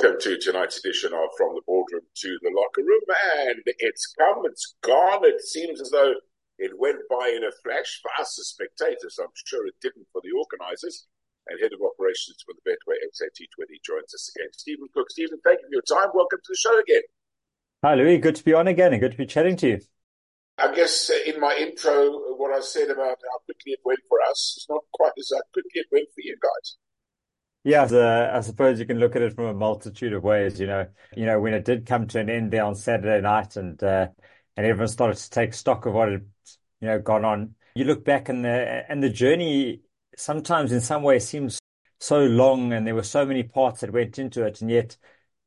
Welcome to tonight's edition of From the Boardroom to the Locker Room. And it's come, it's gone. It seems as though it went by in a flash for us as spectators. I'm sure it didn't for the organisers. And head of operations for the Betway SA20 joins us again. Stephen Cook. Stephen, thank you for your time. Welcome to the show again. Hi, Louis. Good to be on again and good to be chatting to you. I guess uh, in my intro, what I said about how quickly it went for us is not quite as quickly it went for you guys. Yeah, I suppose you can look at it from a multitude of ways. You know, you know when it did come to an end there on Saturday night, and uh, and everyone started to take stock of what had you know gone on. You look back and the and the journey sometimes in some ways seems so long, and there were so many parts that went into it, and yet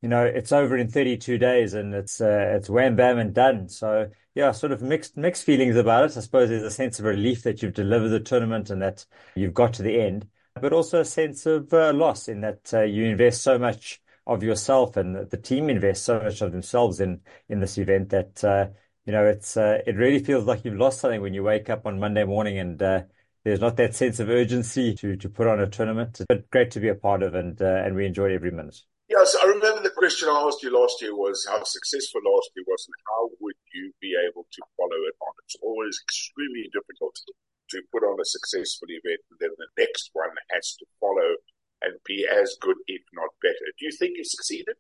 you know it's over in 32 days, and it's uh, it's wham bam and done. So yeah, sort of mixed mixed feelings about it. I suppose there's a sense of relief that you've delivered the tournament and that you've got to the end but also a sense of uh, loss in that uh, you invest so much of yourself and the team invests so much of themselves in in this event that uh, you know it's uh, it really feels like you've lost something when you wake up on Monday morning and uh, there's not that sense of urgency to to put on a tournament. But great to be a part of and uh, and we enjoyed every minute. Yes, I remember the question I asked you last year was how successful last year was and how would you be able to follow it on. It's always extremely difficult to put on a successful event, then the next one has to follow and be as good, if not better. Do you think you succeeded?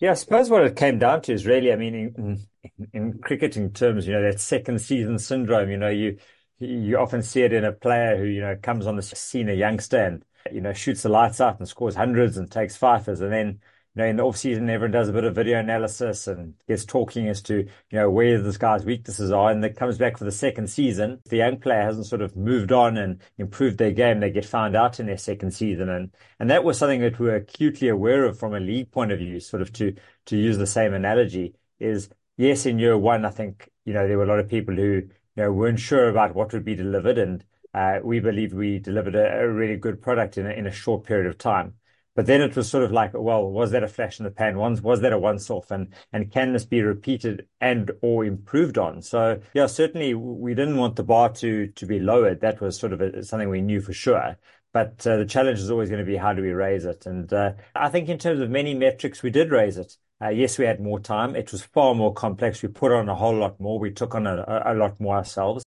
Yeah, I suppose what it came down to is really, I mean, in, in, in cricketing terms, you know, that second season syndrome. You know, you you often see it in a player who you know comes on the scene, a youngster, and you know shoots the lights out and scores hundreds and takes fifers, and then know, in the off season, everyone does a bit of video analysis and gets talking as to, you know, where this guy's weaknesses are. And that comes back for the second season. If the young player hasn't sort of moved on and improved their game, they get found out in their second season. And, and that was something that we were acutely aware of from a league point of view, sort of to, to use the same analogy is yes, in year one, I think, you know, there were a lot of people who, you know, weren't sure about what would be delivered. And, uh, we believe we delivered a, a really good product in a, in a short period of time. But then it was sort of like, well, was that a flash in the pan? Once was that a once off? And, and can this be repeated and or improved on? So yeah, certainly we didn't want the bar to, to be lowered. That was sort of a, something we knew for sure. But uh, the challenge is always going to be how do we raise it? And uh, I think in terms of many metrics, we did raise it. Uh, yes, we had more time. It was far more complex. We put on a whole lot more. We took on a, a lot more ourselves.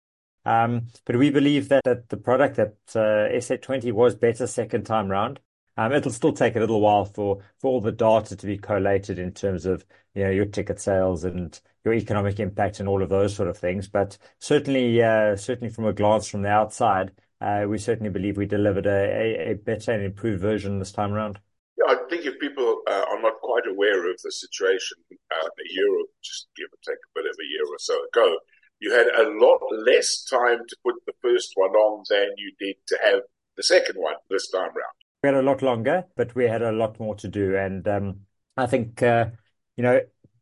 Um, but we believe that, that the product that uh, SA20 was better second time round. Um, it'll still take a little while for, all the data to be collated in terms of you know your ticket sales and your economic impact and all of those sort of things. But certainly, uh, certainly from a glance from the outside, uh, we certainly believe we delivered a, better and improved version this time around. Yeah, I think if people uh, are not quite aware of the situation a year or just give or take a bit of a year or so ago, you had a lot less time to put the first one on than you did to have the second one this time around we had a lot longer, but we had a lot more to do. And um, I think, uh, you know,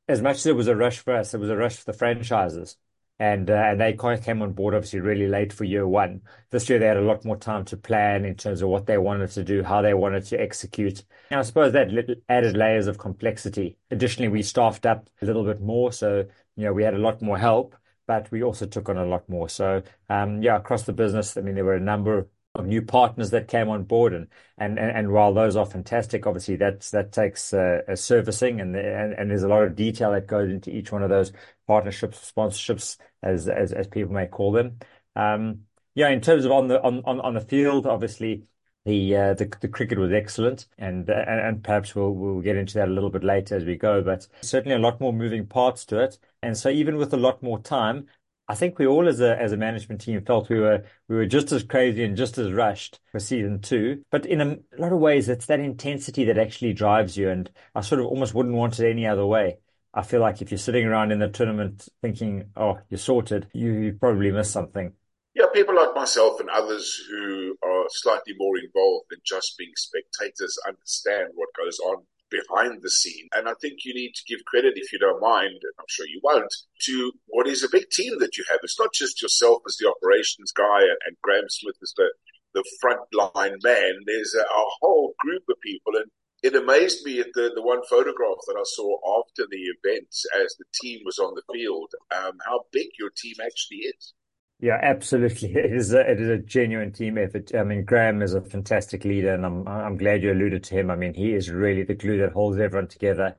as much as it was a rush for us, it was a rush for the franchises. And uh, and they came on board obviously really late for year one. This year they had a lot more time to plan in terms of what they wanted to do, how they wanted to execute. And I suppose that added layers of complexity. Additionally, we staffed up a little bit more, so you know we had a lot more help, but we also took on a lot more. So um, yeah, across the business, I mean there were a number of new partners that came on board. And, and, and while those are fantastic, obviously that's, that takes uh, a servicing and, and, and there's a lot of detail that goes into each one of those partnerships, sponsorships, as, as, as people may call them. Um, yeah, in terms of on the, on, on, on the field, obviously, the, uh, the the cricket was excellent, and, and and perhaps we'll we'll get into that a little bit later as we go. But certainly a lot more moving parts to it, and so even with a lot more time, I think we all as a as a management team felt we were we were just as crazy and just as rushed for season two. But in a, lot of ways, it's that intensity that actually drives you, and I sort of almost wouldn't want it any other way. I feel like if you're sitting around in the tournament thinking, "Oh, you're sorted," you, you probably miss something. Yeah, people like myself and others who are slightly more involved than just being spectators understand what goes on behind the scene. And I think you need to give credit, if you don't mind, and I'm sure you won't, to what is a big team that you have. It's not just yourself as the operations guy and, and Graeme Smith as the, the frontline man. There's a, a whole group of people. And it amazed me at the, the one photograph that I saw after the event as the team was on the field, um, how big your team actually is. Yeah, absolutely. It is a, it is a genuine team effort. I mean, Graeme is a fantastic leader, and I'm I'm glad you alluded to him. I mean, he is really the glue that holds everyone together.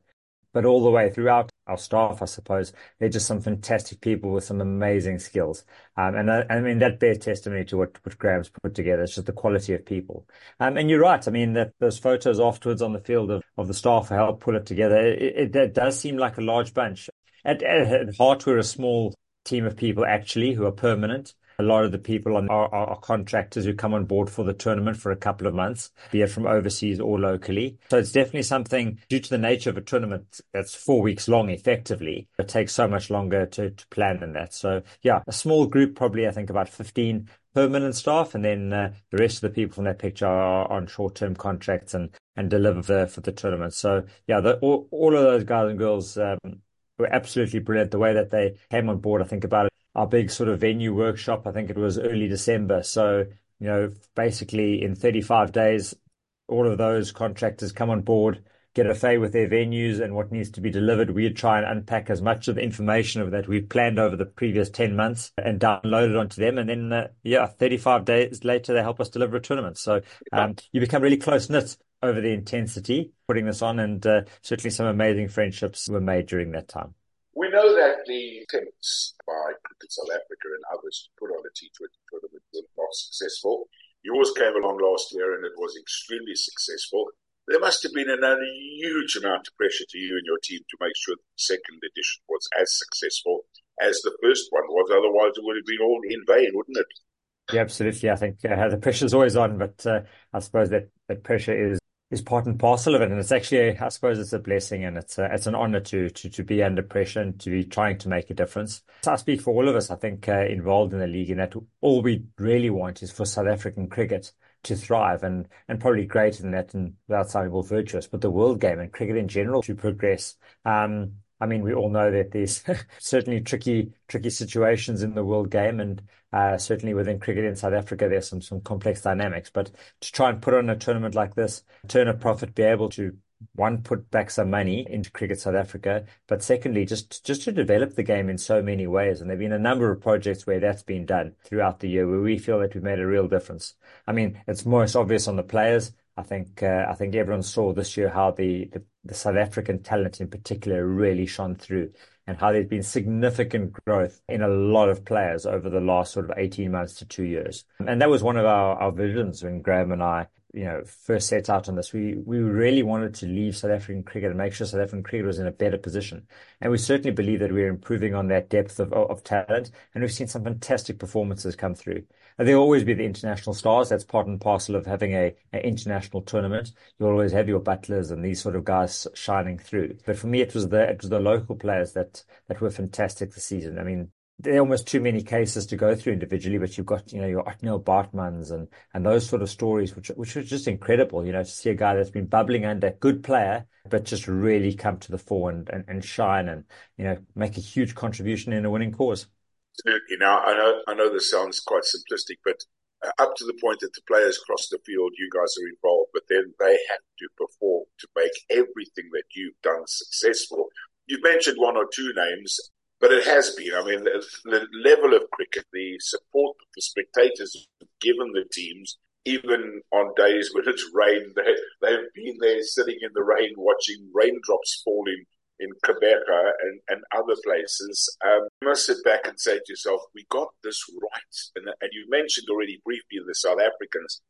But all the way throughout our staff, I suppose, they're just some fantastic people with some amazing skills. Um, and I, I, mean, that bears testimony to what, what Graeme's put together. It's just the quality of people. Um, and you're right. I mean, that those photos afterwards on the field of, of the staff who helped pull it together, it, it, it does seem like a large bunch. At, at heart, we're a small team of people actually who are permanent. A lot of the people are, are, are, contractors who come on board for the tournament for a couple of months, be it from overseas or locally. So it's definitely something due to the nature of a tournament that's four weeks long effectively. It takes so much longer to, to plan than that. So yeah, a small group, probably I think about 15 permanent staff, and then uh, the rest of the people from that picture are on short-term contracts and and deliver for the tournament. So yeah, the, all, all of those guys and girls um, were absolutely brilliant. The way that they came on board, I think about it our big sort of venue workshop. I think it was early December. So, you know, basically in 35 days, all of those contractors come on board, get a fay with their venues and what needs to be delivered. We'd try and unpack as much of the information of that we've planned over the previous 10 months and download it onto them. And then, uh, yeah, 35 days later, they help us deliver a tournament. So um, you become really close knit over the intensity putting this on. And uh, certainly some amazing friendships were made during that time. We know that the attempts by Cricket South Africa and others to put on a T20 tournament were not successful. Yours came along last year and it was extremely successful. There must have been a huge amount of pressure to you and your team to make sure the second edition was as successful as the first one was. Otherwise, it would have been all in vain, wouldn't it? Yeah, absolutely. I think uh, the pressure's always on, but uh, I suppose that, that pressure is is part and parcel of it. And it's actually, I suppose it's a blessing and it's a, it's an honor to, to, to be under pressure and to be trying to make a difference. So I speak for all of us, I think, uh, involved in the league and that all we really want is for South African cricket to thrive and, and probably greater than that and without sounding more virtuous, but the world game and cricket in general to progress. Um, I mean, we all know that there's certainly tricky, tricky situations in the world game, and uh, certainly within cricket in South Africa, there's some some complex dynamics. But to try and put on a tournament like this, turn a profit, be able to one put back some money into cricket South Africa, but secondly, just just to develop the game in so many ways. And there've been a number of projects where that's been done throughout the year, where we feel that we've made a real difference. I mean, it's most obvious on the players. I think uh, I think everyone saw this year how the, the, the South African talent in particular really shone through, and how there's been significant growth in a lot of players over the last sort of 18 months to two years. And that was one of our, our visions when Graeme and I, you know, first set out on this. We we really wanted to leave South African cricket and make sure South African cricket was in a better position. And we certainly believe that we're improving on that depth of, of talent, and we've seen some fantastic performances come through. There'll always be the international stars. That's part and parcel of having a an international tournament. You'll always have your Buttlers and these sort of guys shining through. But for me, it was the it was the local players that that were fantastic this season. I mean, there are almost too many cases to go through individually, but you've got, you know, your Ottneil Baartmans and, and those sort of stories, which, which are just incredible, you know, to see a guy that's been bubbling under, good player, but just really come to the fore and, and, and shine and, you know, make a huge contribution in a winning cause. Absolutely. Now, I know, I know this sounds quite simplistic, but uh, up to the point that the players cross the field, you guys are involved, but then they have to perform to make everything that you've done successful. You've mentioned one or two names, but it has been. I mean, the, the level of cricket, the support that the spectators have given the teams, even on days when it's rained, they, they've been there sitting in the rain watching raindrops falling in Gqeberha and, and other places, um, you must sit back and say to yourself, we got this right. And, and you mentioned already briefly the South Africans.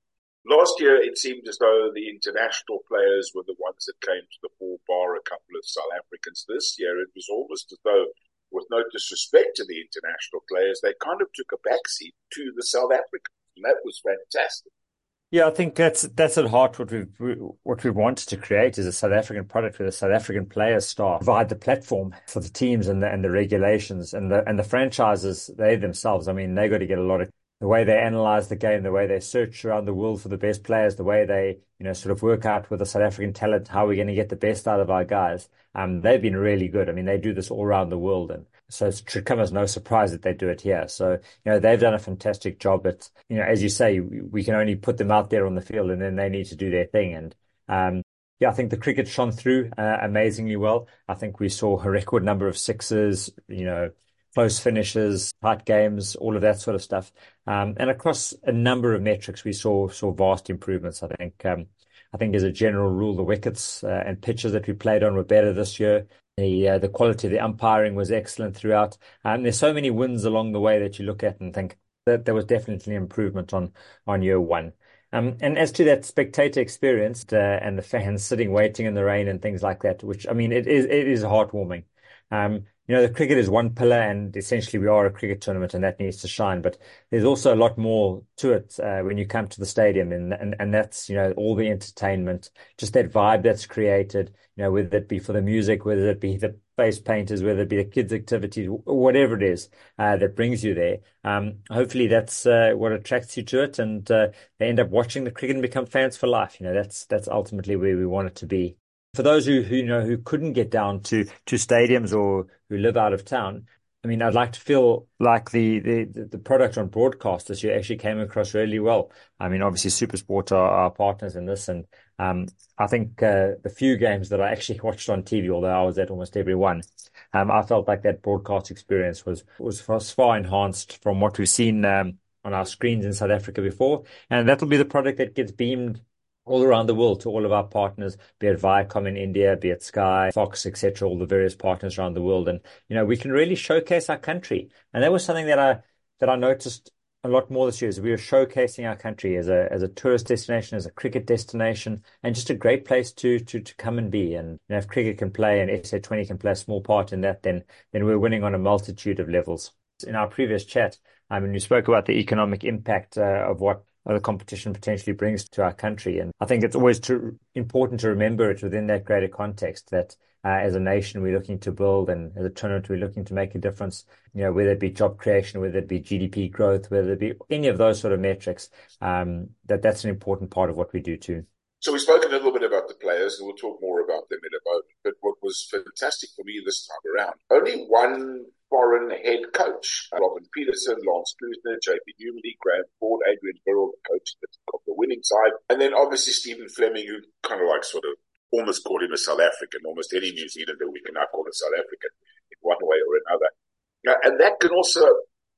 Last year, it seemed as though the international players were the ones that came to the fore, bar a couple of South Africans. This year, it was almost as though, with no disrespect to the international players, they kind of took a backseat to the South Africans. And that was fantastic. Yeah, I think that's that's at heart what we what we wanted to create is a South African product with a South African player star, provide the platform for the teams and the and the regulations and the and the franchises they themselves. I mean, they got to get a lot of the way they analyze the game, the way they search around the world for the best players, the way they you know sort of work out with the South African talent, how we're going to get the best out of our guys. Um, they've been really good. I mean, they do this all around the world, and so it should come as no surprise that they do it here. So, you know, they've done a fantastic job. But, you know, as you say, we can only put them out there on the field and then they need to do their thing. And, um, yeah, I think the cricket shone through uh, amazingly well. I think we saw a record number of sixes, you know, close finishes, tight games, all of that sort of stuff. Um, and across a number of metrics, we saw vast improvements. I think um, I think as a general rule, the wickets uh, and pitches that we played on were better this year. The uh, quality of the umpiring was excellent throughout. And um, there's so many wins along the way that you look at and think that there was definitely improvement on year one. And as to that spectator experience uh, and the fans sitting waiting in the rain and things like that, which I mean, it is heartwarming. You know, the cricket is one pillar, and essentially we are a cricket tournament, and that needs to shine. But there's also a lot more to it uh, when you come to the stadium, and, and and that's you know all the entertainment, just that vibe that's created. You know, whether it be for the music, whether it be the face painters, whether it be the kids' activities, whatever it is uh, that brings you there. Um, hopefully, that's uh, what attracts you to it, and uh, they end up watching the cricket and become fans for life. You know, that's that's ultimately where we want it to be for those who, who you know who couldn't get down to to stadiums or who live out of town, I mean, I'd like to feel like the the the product on broadcast this year actually came across really well. I mean, obviously, SuperSport are our partners in this, and um, I think uh, the few games that I actually watched on TV, although I was at almost every one, um, I felt like that broadcast experience was was far enhanced from what we've seen um, on our screens in South Africa before, and that'll be the product that gets beamed all around the world to all of our partners, be it Viacom in India, be it Sky, Fox, etc., all the various partners around the world. And, you know, we can really showcase our country. And that was something that I, that I noticed a lot more this year is we are showcasing our country as a as a tourist destination, as a cricket destination, and just a great place to to to come and be. And you know, if cricket can play and SA20 can play a small part in that, then then we're winning on a multitude of levels. In our previous chat, I mean, you spoke about the economic impact uh, of what the competition potentially brings to our country. And I think it's always to, important to remember it within that greater context that uh, as a nation we're looking to build and as a tournament we're looking to make a difference, you know, whether it be job creation, whether it be GDP growth, whether it be any of those sort of metrics, um, that that's an important part of what we do too. So we spoke a little bit about the players, and we'll talk more about them in a moment. But what was fantastic for me this time around, only one foreign head coach. Robin Peterson, Lance Klusener, JP Duminy, Graham Ford, Adrian Birrell, the coach of the winning side. And then obviously Stephen Fleming, who kind of like sort of almost called him a South African. Almost any New Zealander we can now call a South African in one way or another. Now, and that can also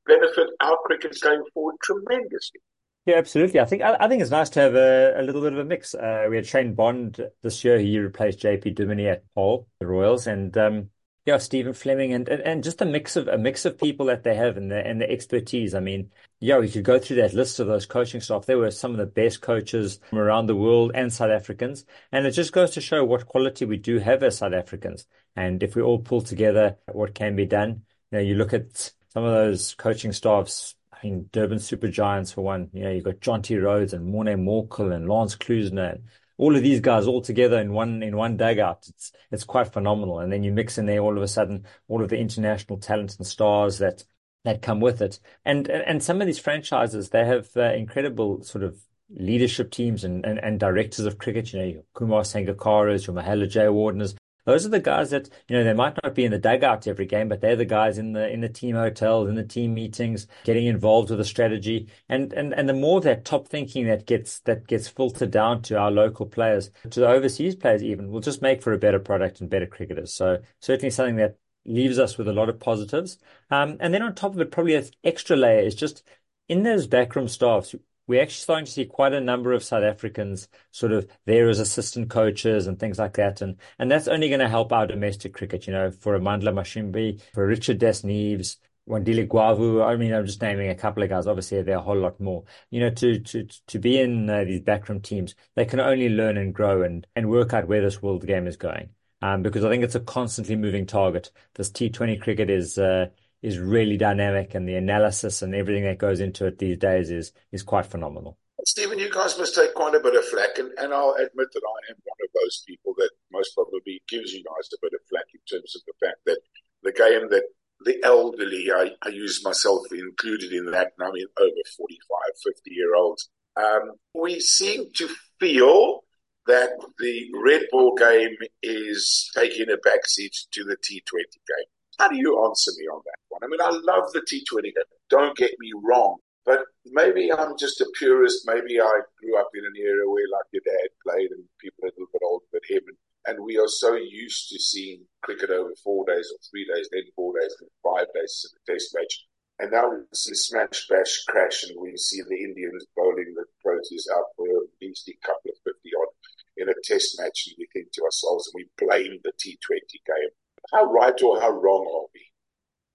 benefit our crickets going forward tremendously. Yeah, absolutely. I think I, I think it's nice to have a, a, little bit of a mix. Uh, we had Shane Bond this year. He replaced JP Duminy at Paarl, the Royals, and um, yeah, Stephen Fleming, and, and and just a mix of a mix of people that they have and the and the expertise. I mean, yeah, we could go through that list of those coaching staff. They were some of the best coaches from around the world and South Africans, and it just goes to show what quality we do have as South Africans. And if we all pull together, what can be done. You know, you look at some of those coaching staffs I mean, Durban Super Giants for one. You know, you've got Jonty Rhodes and Morne Morkel and Lance Klusener and all of these guys all together in one in one dugout. It's it's quite phenomenal. And then you mix in there all of a sudden all of the international talents and stars that that come with it. And and some of these franchises they have uh, incredible sort of leadership teams and, and, and directors of cricket. You know, your Kumar Sangakaras, your Mahela Jayawardenes, those are the guys that you know they might not be in the dugout every game, but they're the guys in the in the team hotels, in the team meetings, getting involved with the strategy. And and and the more that top thinking that gets that gets filtered down to our local players, to the overseas players, even will just make for a better product and better cricketers. So certainly something that leaves us with a lot of positives. Um, and then on top of it, probably an extra layer is just in those backroom staffs we're actually starting to see quite a number of South Africans sort of there as assistant coaches and things like that. And and that's only going to help our domestic cricket, you know, for Amandla Mashimbyi, for Richard Das Neves, Wandile Gwavu. I mean, I'm just naming a couple of guys. Obviously, there are a whole lot more. You know, to to to be in uh, these backroom teams, they can only learn and grow and and work out where this world game is going. Um, because I think it's a constantly moving target. This T20 cricket is. Uh, is really dynamic and the analysis and everything that goes into it these days is is quite phenomenal. Stephen, you guys must take quite a bit of flack, and, and I'll admit that I am one of those people that most probably gives you guys a bit of flack in terms of the fact that the game that the elderly, I, I use myself included in that, and I mean over 45, 50 year olds, um, we seem to feel that the red ball game is taking a backseat to the T20 game. How do you answer me on that one? I mean, I love the T20. Don't get me wrong. But maybe I'm just a purist. Maybe I grew up in an era where, like, your dad played and people a little bit older than him. And, And we are so used to seeing cricket over four days or three days, then four days, then five days in a test match. And now we see smash, bash, crash, and we see the Indians bowling the Proteas out for a beastly couple of 50 odd in a test match. And we think to ourselves, and we blame the T20 game. How right or how wrong are we?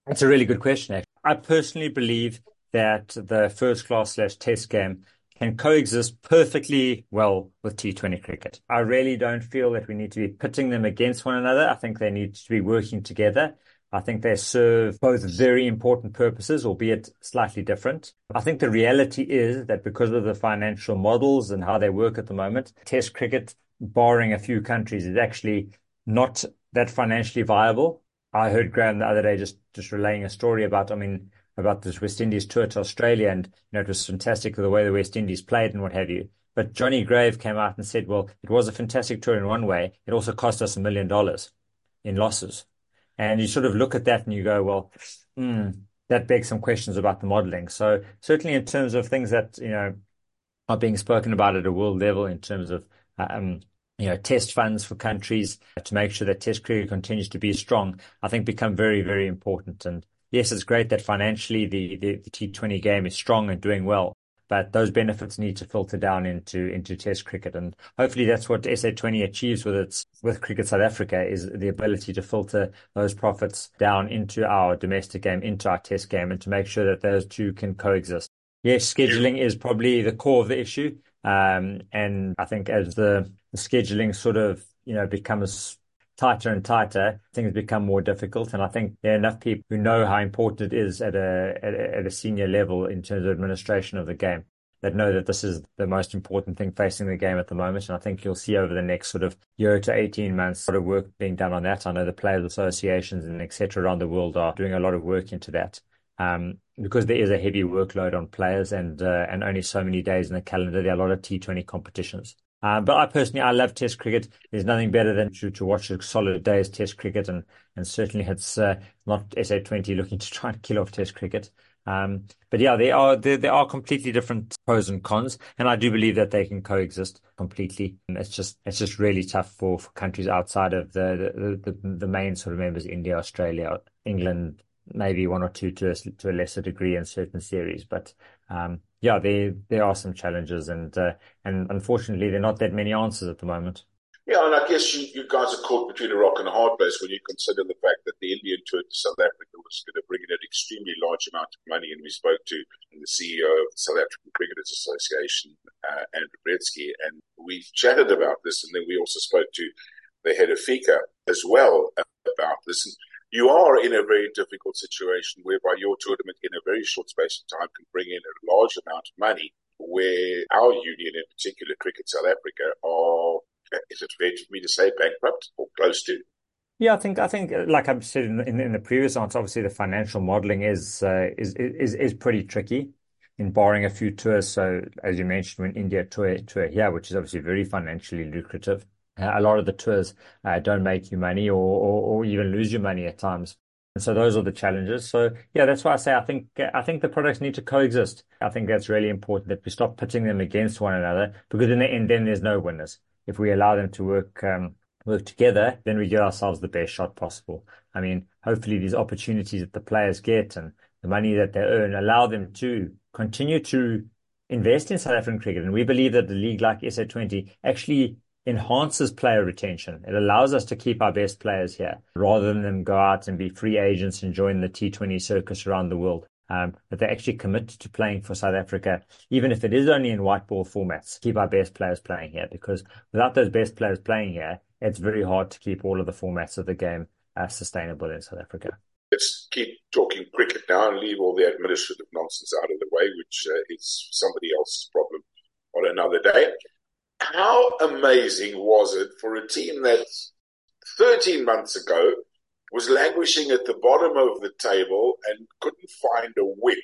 That's a really good question. Actually. I personally believe that the first class slash test game can coexist perfectly well with T20 cricket. I really don't feel that we need to be pitting them against one another. I think they need to be working together. I think they serve both very important purposes, albeit slightly different. I think the reality is that because of the financial models and how they work at the moment, Test cricket, barring a few countries, is actually not that financially viable. I heard Graeme the other day just, just relaying a story about, I mean, about this West Indies tour to Australia, and you know it was fantastic the way the West Indies played and what have you. But Johnny Grave came out and said, "Well, it was a fantastic tour in one way. It also cost us a million dollars in losses." And you sort of look at that and you go, "Well, mm, that begs some questions about the modelling." So certainly in terms of things that you know are being spoken about at a world level in terms of um, you know, test funds for countries to make sure that test cricket continues to be strong, I think become very, very important. And yes, it's great that financially the, the, the T20 game is strong and doing well, but those benefits need to filter down into into Test cricket, and hopefully that's what SA20 achieves with its with Cricket South Africa is the ability to filter those profits down into our domestic game, into our Test game, and to make sure that those two can coexist. Yes, scheduling is probably the core of the issue, um, and I think as the, the scheduling sort of you know becomes tighter and tighter, things become more difficult. And I think there are enough people who know how important it is at a, at a, at a senior level in terms of administration of the game that know that this is the most important thing facing the game at the moment. And I think you'll see over the next sort of year to 18 months, a lot of work being done on that. I know the players associations and etc. around the world are doing a lot of work into that. Um, because there is a heavy workload on players and uh, and only so many days in the calendar, there are a lot of T20 competitions. Um, but I personally, I love Test cricket. There's nothing better than to, to watch a solid day's Test cricket, and and certainly it's uh, not SA20 looking to try and kill off Test cricket. Um, but yeah, they are there, there are completely different pros and cons, and I do believe that they can coexist completely. And it's just it's just really tough for, for countries outside of the the, the the main sort of members: India, Australia, England, maybe one or two to a, to a lesser degree in certain series. But um, yeah, there there are some challenges, and uh, and unfortunately, there are not that many answers at the moment. Yeah, and I guess you, you guys are caught between a rock and a hard place when you consider the fact that the Indian tour to South Africa was going to bring in an extremely large amount of money. And we spoke to the CEO of the South African Cricketers Association, uh, Andrew Breetzke, and we chatted about this. And then we also spoke to the head of FICA as well about this. And you are in a very difficult situation whereby your tournament in a very short space of time can bring in a large amount of money where our union in particular, Cricket South Africa, are, is it fair for me to say, bankrupt or close to? Yeah, I think I think like I've said in, in, in the previous answer, obviously the financial modelling is, uh, is is is pretty tricky in barring a few tours. So as you mentioned, when India tour tour here, which is obviously very financially lucrative, uh, a lot of the tours uh, don't make you money or, or, or even lose your money at times. And so those are the challenges. So yeah, that's why I say I think I think the products need to coexist. I think that's really important that we stop pitting them against one another because in the end, then there's no winners. If we allow them to work um, work together, then we give ourselves the best shot possible. I mean, hopefully these opportunities that the players get and the money that they earn allow them to continue to invest in South African cricket. And we believe that the league like SA20 actually enhances player retention. It allows us to keep our best players here rather than them go out and be free agents and join the T20 circus around the world. Um, but they actually commit to playing for South Africa, even if it is only in white ball formats, keep our best players playing here because without those best players playing here, it's very hard to keep all of the formats of the game uh, sustainable in South Africa. Let's keep talking cricket now and leave all the administrative nonsense out of the way, which uh, is somebody else's problem on another day how amazing was it for a team that 13 months ago was languishing at the bottom of the table and couldn't find a win,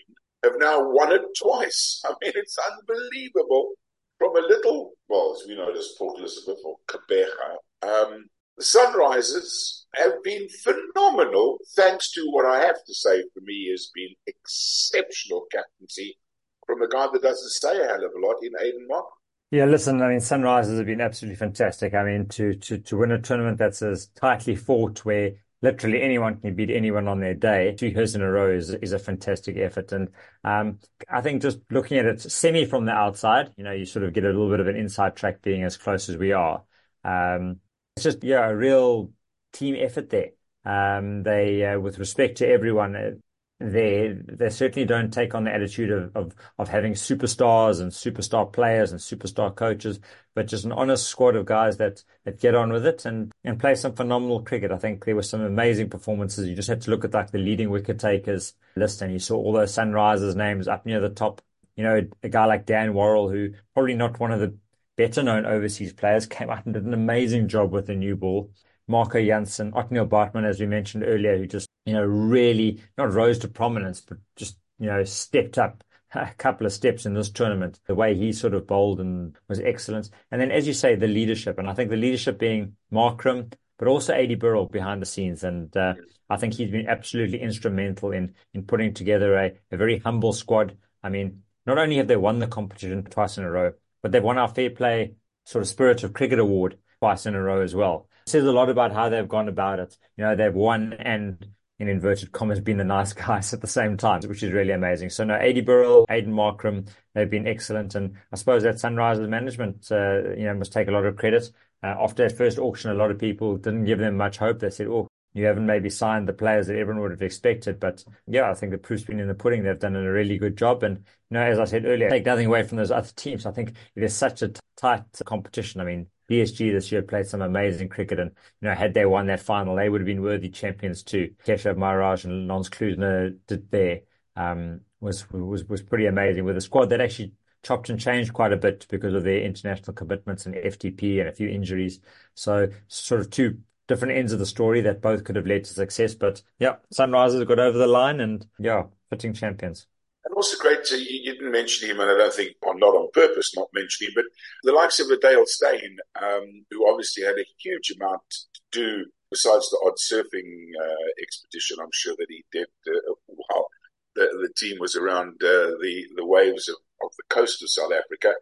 have now won it twice. I mean, it's unbelievable. From a little, well, as we know as Port Elizabeth or Gqeberha, um, the Sunrisers have been phenomenal, thanks to what I have to say for me has been exceptional captaincy from a guy that doesn't say a hell of a lot in Aiden Mark. Yeah, listen, I mean, Sunrisers have been absolutely fantastic. I mean, to to to win a tournament that's as tightly fought where literally anyone can beat anyone on their day, two years in a row is is a fantastic effort. And um, I think just looking at it semi from the outside, you know, you sort of get a little bit of an inside track being as close as we are. Um, it's just yeah, a real team effort there. Um, they, uh, with respect to everyone, uh, they they certainly don't take on the attitude of, of of having superstars and superstar players and superstar coaches, but just an honest squad of guys that that get on with it and and play some phenomenal cricket. I think there were some amazing performances. You just had to look at like the leading wicket takers list, and you saw all those Sunrisers names up near the top. You know, a guy like Dan Worrall, who probably not one of the better known overseas players, came out and did an amazing job with the new ball. Marco Jansen, Ottneil Baartman, as we mentioned earlier, who just, you know, really not rose to prominence, but just, you know, stepped up a couple of steps in this tournament. The way he sort of bowled and was excellent. And then, as you say, the leadership. And I think the leadership being Markram, but also Adi Birrell behind the scenes. And uh, I think he's been absolutely instrumental in in putting together a, a very humble squad. I mean, not only have they won the competition twice in a row, but they've won our Fair Play sort of Spirit of Cricket Award twice in a row as well says a lot about how they've gone about it. You know, they've won and in inverted commas been the nice guys at the same time, which is really amazing. So no, Adi Birrell, Aiden Markram, they've been excellent. And I suppose that Sunrisers management, uh, you know, must take a lot of credit. Uh, after that first auction, a lot of people didn't give them much hope. They said, oh, you haven't maybe signed the players that everyone would have expected. But yeah, I think the proof's been in the pudding. They've done a really good job. And, you know, as I said earlier, take nothing away from those other teams. I think it is such a tight competition. I mean, BSG this year played some amazing cricket, and you know, had they won that final, they would have been worthy champions too. Keshav Maharaj and Lance Klusener did there um, was was was pretty amazing with a squad that actually chopped and changed quite a bit because of their international commitments and FTP and a few injuries. So sort of two different ends of the story that both could have led to success. But yeah, Sunrisers got over the line and yeah, fitting champions. And also great to, you didn't mention him, and I don't think, not on purpose not mentioning him, but the likes of Dale Steyn, um, who obviously had a huge amount to do besides the odd surfing uh, expedition, I'm sure that he did uh, while the, the team was around uh, the, the waves of, of the coast of South Africa.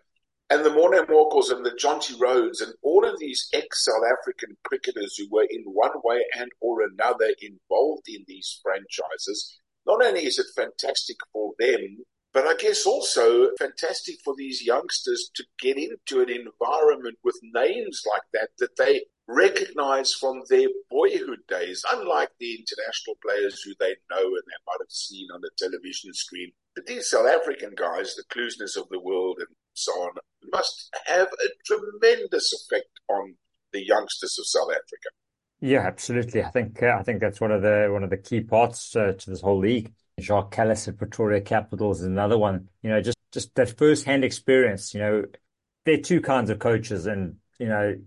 And the Morne Morkels and the Jonty Rhodes and all of these ex-South African cricketers who were in one way and or another involved in these franchises not only is it fantastic for them, but I guess also fantastic for these youngsters to get into an environment with names like that that they recognize from their boyhood days, unlike the international players who they know and they might have seen on the television screen. But these South African guys, the Kluseners of the world and so on, must have a tremendous effect on the youngsters of South Africa. Yeah, absolutely. I think uh, I think that's one of the one of the key parts uh, to this whole league. Jacques Kallis at Pretoria Capitals is another one. You know, just just that first hand experience. You know, there are two kinds of coaches, and you know,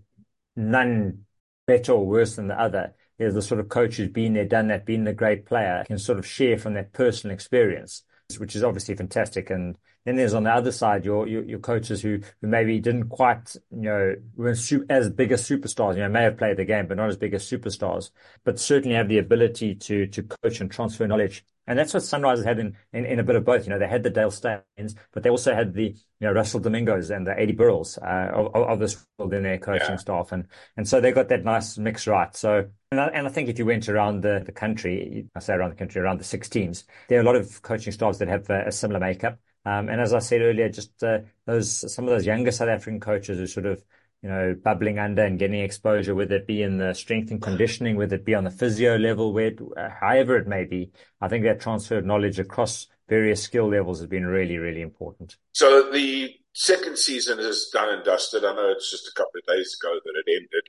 none better or worse than the other. There's the sort of coach who's been there, done that, been the great player, can sort of share from that personal experience, which is obviously fantastic. And then there's on the other side your your, your coaches who, who maybe didn't quite you know weren't as big as superstars. You know, may have played the game, but not as big as superstars. But certainly have the ability to to coach and transfer knowledge. And that's what Sunrisers had in, in, in a bit of both. You know, they had the Dale Steyns, but they also had the you know Russell Domingos and the Adi Birrells uh, of, of this world in their coaching yeah. staff, and and so they got that nice mix right. So and I, and I think if you went around the, the country, I say around the country, around the six teams, there are a lot of coaching staffs that have a, a similar makeup. Um, and as I said earlier, just uh, those some of those younger South African coaches who sort of you know bubbling under and getting exposure, whether it be in the strength and conditioning, whether it be on the physio level, where uh, however it may be, I think that transfer of knowledge across various skill levels has been really really important. So the second season is done and dusted. I know it's just a couple of days ago that it ended.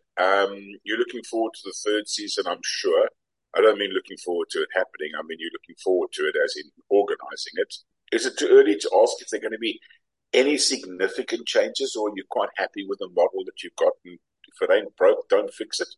Um, you're looking forward to the third season, I'm sure. I don't mean looking forward to it happening. I mean you're looking forward to it as in organising it. Is it too early to ask if there are going to be any significant changes, or you're quite happy with the model that you've got? And if it ain't broke, don't fix it.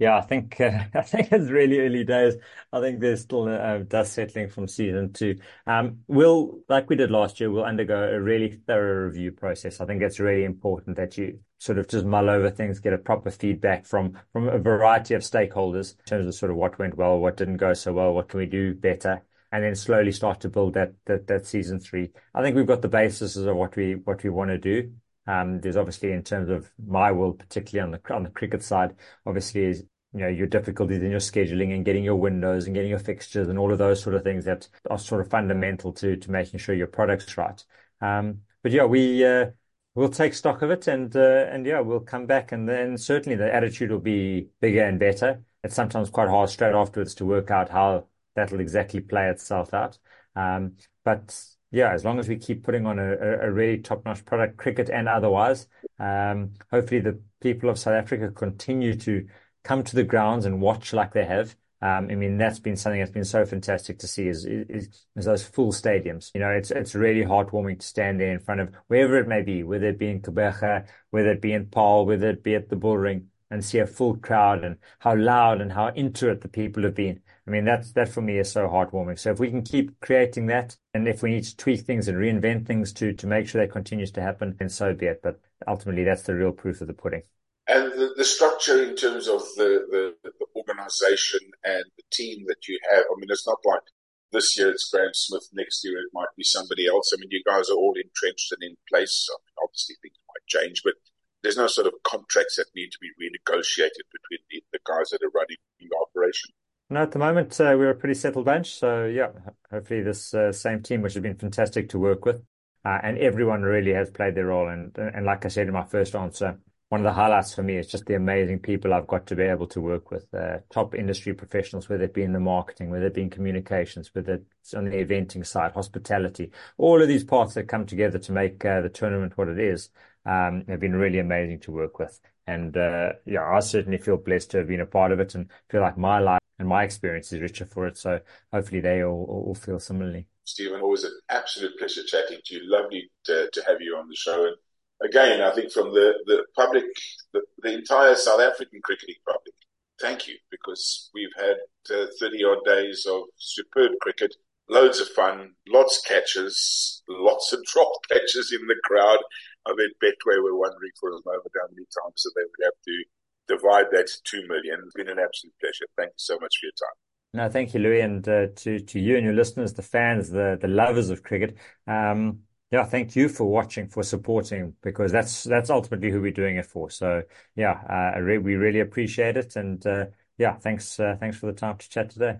Yeah, I think uh, I think it's really early days. I think there's still uh, dust settling from season two. Um, we'll like we did last year. We'll undergo a really thorough review process. I think it's really important that you sort of just mull over things, get a proper feedback from from a variety of stakeholders in terms of sort of what went well, what didn't go so well, what can we do better, and then slowly start to build that that that season three. I think we've got the basis of what we what we want to do. Um, there's obviously in terms of my world, particularly on the on the cricket side, obviously is you know your difficulties in your scheduling and getting your windows and getting your fixtures and all of those sort of things that are sort of fundamental to to making sure your product's right. Um, but yeah, we uh, we'll take stock of it and uh, and yeah, we'll come back and then certainly the attitude will be bigger and better. It's sometimes quite hard straight afterwards to work out how that'll exactly play itself out. Um, but yeah, as long as we keep putting on a, a really top-notch product, cricket and otherwise, um, hopefully the people of South Africa continue to come to the grounds and watch like they have. Um, I mean, that's been something that's been so fantastic to see is, is, is those full stadiums. You know, it's it's really heartwarming to stand there in front of wherever it may be, whether it be in Gqeberha, whether it be in Paarl, whether it be at the Bullring, and see a full crowd and how loud and how into it the people have been. I mean, that's that for me is so heartwarming. So if we can keep creating that, and if we need to tweak things and reinvent things to to make sure that continues to happen, then so be it. But ultimately, that's the real proof of the pudding. And the, the structure in terms of the, the, the organization and the team that you have, I mean, it's not like this year it's Graeme Smith, next year it might be somebody else. I mean, you guys are all entrenched and in place. I mean, obviously, things might change, but there's no sort of contracts that need to be renegotiated between the, the guys that are running the operation. No, at the moment uh, we're a pretty settled bunch. So yeah, hopefully this uh, same team, which has been fantastic to work with, uh, and everyone really has played their role. And and like I said in my first answer, one of the highlights for me is just the amazing people I've got to be able to work with. Uh, top industry professionals, whether it be in the marketing, whether it be in communications, whether it's on the eventing side, hospitality, all of these parts that come together to make uh, the tournament what it is, um, have been really amazing to work with. And uh, yeah, I certainly feel blessed to have been a part of it and feel like my life and my experience is richer for it. So hopefully they all, all feel similarly. Stephen, always an absolute pleasure chatting to you. Lovely to, to have you on the show. And again, I think from the, the public, the, the entire South African cricketing public, thank you because we've had uh, 30 odd days of superb cricket, loads of fun, lots of catches, lots of drop catches in the crowd. I mean, Betway were wondering for a moment how many times that they would have to divide that to 2 million. It's been an absolute pleasure. Thank you so much for your time. No, thank you, Louis, and uh, to to you and your listeners, the fans, the the lovers of cricket. Um, yeah, thank you for watching, for supporting, because that's that's ultimately who we're doing it for. So yeah, uh, re- we really appreciate it, and uh, yeah, thanks uh, thanks for the time to chat today.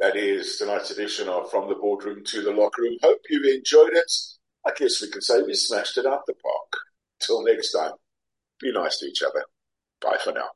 That is tonight's edition of From the Boardroom to the Locker Room. Hope you enjoyed it. I guess we could say we smashed it out the park. Till next time, be nice to each other. Bye for now.